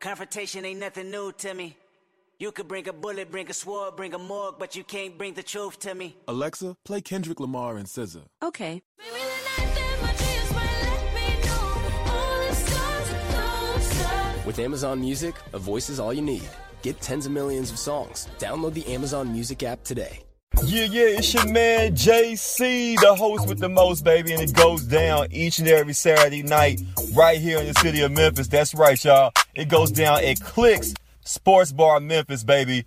[SPEAKER 9] Confrontation ain't nothing new to me. You could bring a bullet, bring a sword, bring a morgue, but you can't bring the truth to me.
[SPEAKER 14] Alexa, play Kendrick Lamar and SZA.
[SPEAKER 5] Okay.
[SPEAKER 15] With Amazon Music, a voice is all you need. Get tens of millions of songs. Download the Amazon Music app today.
[SPEAKER 10] Yeah, yeah, it's your man JC, the host with the most, baby, and it goes down each and every Saturday night right here in the city of Memphis. That's right, y'all. It goes down at Clicks Sports Bar Memphis, baby.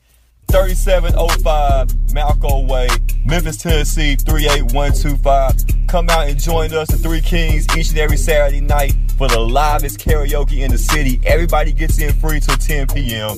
[SPEAKER 10] 3705 Malco Way, Memphis, Tennessee 38125. Come out and join us, the Three Kings, each and every Saturday night for the livest karaoke in the city. Everybody gets in free till 10 p.m.